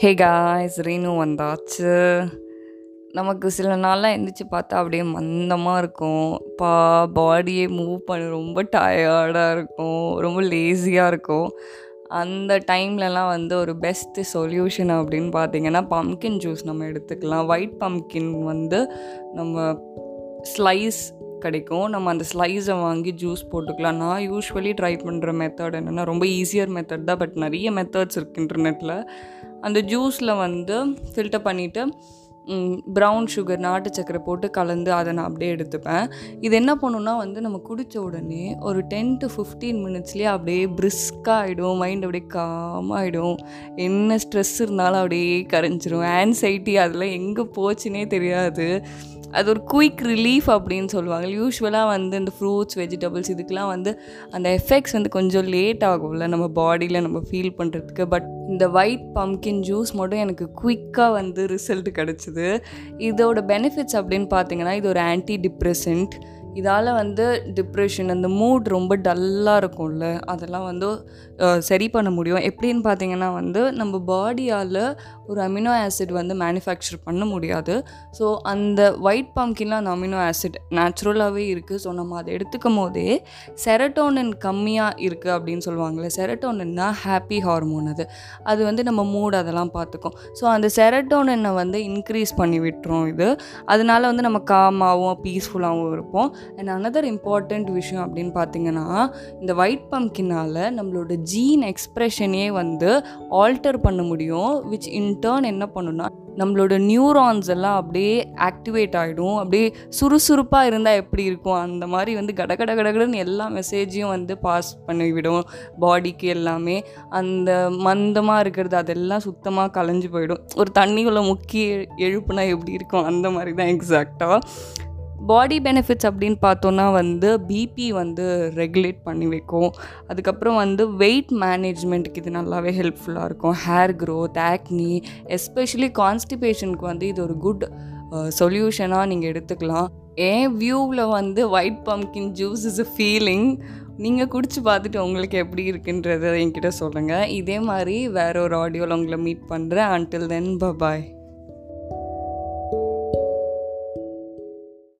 Hey guys Reenu வந்தாச்சு. நமக்கு சில நாளாக எந்திரிச்சு பார்த்தா அப்படியே மந்தமாக இருக்கும். பா பாடியே மூவ் பண்ண ரொம்ப டயர்டாக இருக்கும். ரொம்ப லேசியாக இருக்கும். அந்த டைம்லலாம் வந்து ஒரு பெஸ்ட்டு சொல்யூஷன் அப்படின்னு பார்த்தீங்கன்னா பம்கின் ஜூஸ் நம்ம எடுத்துக்கலாம். ஒயிட் பம்கின் வந்து நம்ம ஸ்லைஸ் கிடைக்கும். நம்ம அந்த ஸ்லைஸை வாங்கி ஜூஸ் போட்டுக்கலாம். நான் யூஸ்வலி ட்ரை பண்ணுற மெத்தட் என்னென்னா ரொம்ப ஈஸியர் மெத்தட் தான். பட் நிறைய மெத்தட்ஸ் இருக்குது இன்டர்நெட்டில் அந்த ஜூஸில் வந்து ஃபில்டர் பண்ணிவிட்டு ப்ரௌன் சுகர் நாட்டு சக்கரை போட்டு கலந்து அதை நான் அப்படியே எடுத்துப்பேன். இது என்ன பண்ணுன்னா வந்து நம்ம குடித்த உடனே ஒரு டென் டு ஃபிஃப்டீன் மினிட்ஸ்லேயே அப்படியே பிரிஸ்காக ஆகிடும் மைண்ட் அப்படியே காமாகிடும் என்ன ஸ்ட்ரெஸ் இருந்தாலும் அப்படியே கரைஞ்சிரும். ஆன்சைட்டி அதெல்லாம் எங்கே போச்சுன்னே தெரியாது. அது ஒரு குயிக் ரிலீஃப் அப்படின்னு சொல்லுவாங்க. யூஸ்வலாக வந்து இந்த ஃப்ரூட்ஸ் வெஜிடபிள்ஸ் இதுக்கெலாம் வந்து அந்த எஃபெக்ட்ஸ் வந்து கொஞ்சம் லேட் ஆகும்ல நம்ம பாடியில் நம்ம ஃபீல் பண்ணுறதுக்கு பட் இந்த ஒயிட் பம்கின் ஜூஸ் மட்டும் எனக்கு குயிக்காக வந்து ரிசல்ட் கிடச்சிது. இதோட பெனிஃபிட்ஸ் அப்படின்னு பார்த்தீங்கன்னா இது ஒரு ஆன்டி டிப்ரெசன்ட் இதால் வந்து டிப்ரெஷன் அந்த மூட் ரொம்ப டல்லாக இருக்கும்ல அதெல்லாம் வந்து சரி பண்ண முடியும். எப்படின்னு பார்த்தீங்கன்னா வந்து நம்ம பாடியால் ஒரு அமினோ ஆசிட் வந்து மேனுஃபேக்சர் பண்ண முடியாது. ஸோ அந்த ஒயிட் பம்கின்லாம் அந்த அமினோ ஆசிட் நேச்சுரலாகவே இருக்குது ஸோ நம்ம அதை எடுத்துக்கும் போதே செரட்டோனின் கம்மியாக இருக்குது அப்படின்னு சொல்லுவாங்கள்ல செரட்டோனின்னா ஹாப்பி ஹார்மோன் அது. அது வந்து நம்ம மூட் அதெல்லாம் பார்த்துக்கும் ஸோ அந்த செரட்டோனினை வந்து இன்க்ரீஸ் பண்ணி விட்டுரும் இது. அதனால வந்து நம்ம காமாகவும் பீஸ்ஃபுல்லாகவும் இருப்போம். அண்ட் அனதர் இம்பார்ட்டண்ட் விஷயம் அப்படின்னு பார்த்தீங்கன்னா இந்த ஒயிட் பம்கினால் நம்மளோட ஜீன் எக்ஸ்ப்ரெஷனே வந்து ஆல்டர் பண்ண முடியும் விச் இன்டர்ன் என்ன பண்ணுன்னா நம்மளோட நியூரான்ஸ் எல்லாம் அப்படியே ஆக்டிவேட் ஆகிடும் அப்படியே சுறுசுறுப்பாக இருந்தால் எப்படி இருக்கும்? அந்த மாதிரி வந்து கட கட கடகடன்னு எல்லா மெசேஜையும் வந்து பாஸ் பண்ணிவிடும். பாடிக்கு எல்லாமே அந்த மந்தமாக இருக்கிறது அதெல்லாம் சுத்தமாக கலைஞ்சு போயிடும். ஒரு தண்ணிக்குள்ளே முக்கி எழுப்புனா எப்படி இருக்கும்? அந்த மாதிரி தான் எக்ஸாக்டாக பாடி பெனிஃபிட்ஸ் அப்படின்னு பார்த்தோன்னா வந்து பிபி வந்து ரெகுலேட் பண்ணி வைக்கும். அதுக்கப்புறம் வந்து வெயிட் மேனேஜ்மெண்ட்டுக்கு இது நல்லாவே ஹெல்ப்ஃபுல்லாக இருக்கும். ஹேர் க்ரோத் ஆக்னி எஸ்பெஷலி கான்ஸ்டிபேஷனுக்கு வந்து இது ஒரு குட் சொல்யூஷனாக நீங்கள் எடுத்துக்கலாம். என் வியூவில் வந்து white pumpkin juice is a feeling. நீங்கள் குடிச்சு பார்த்துட்டு உங்களுக்கு எப்படி இருக்குன்றதை என்கிட்ட சொல்லுங்கள் இதே மாதிரி வேற ஒரு ஆடியோவில் உங்களை மீட் பண்ணுறேன் அன்டில் தென் பபாய்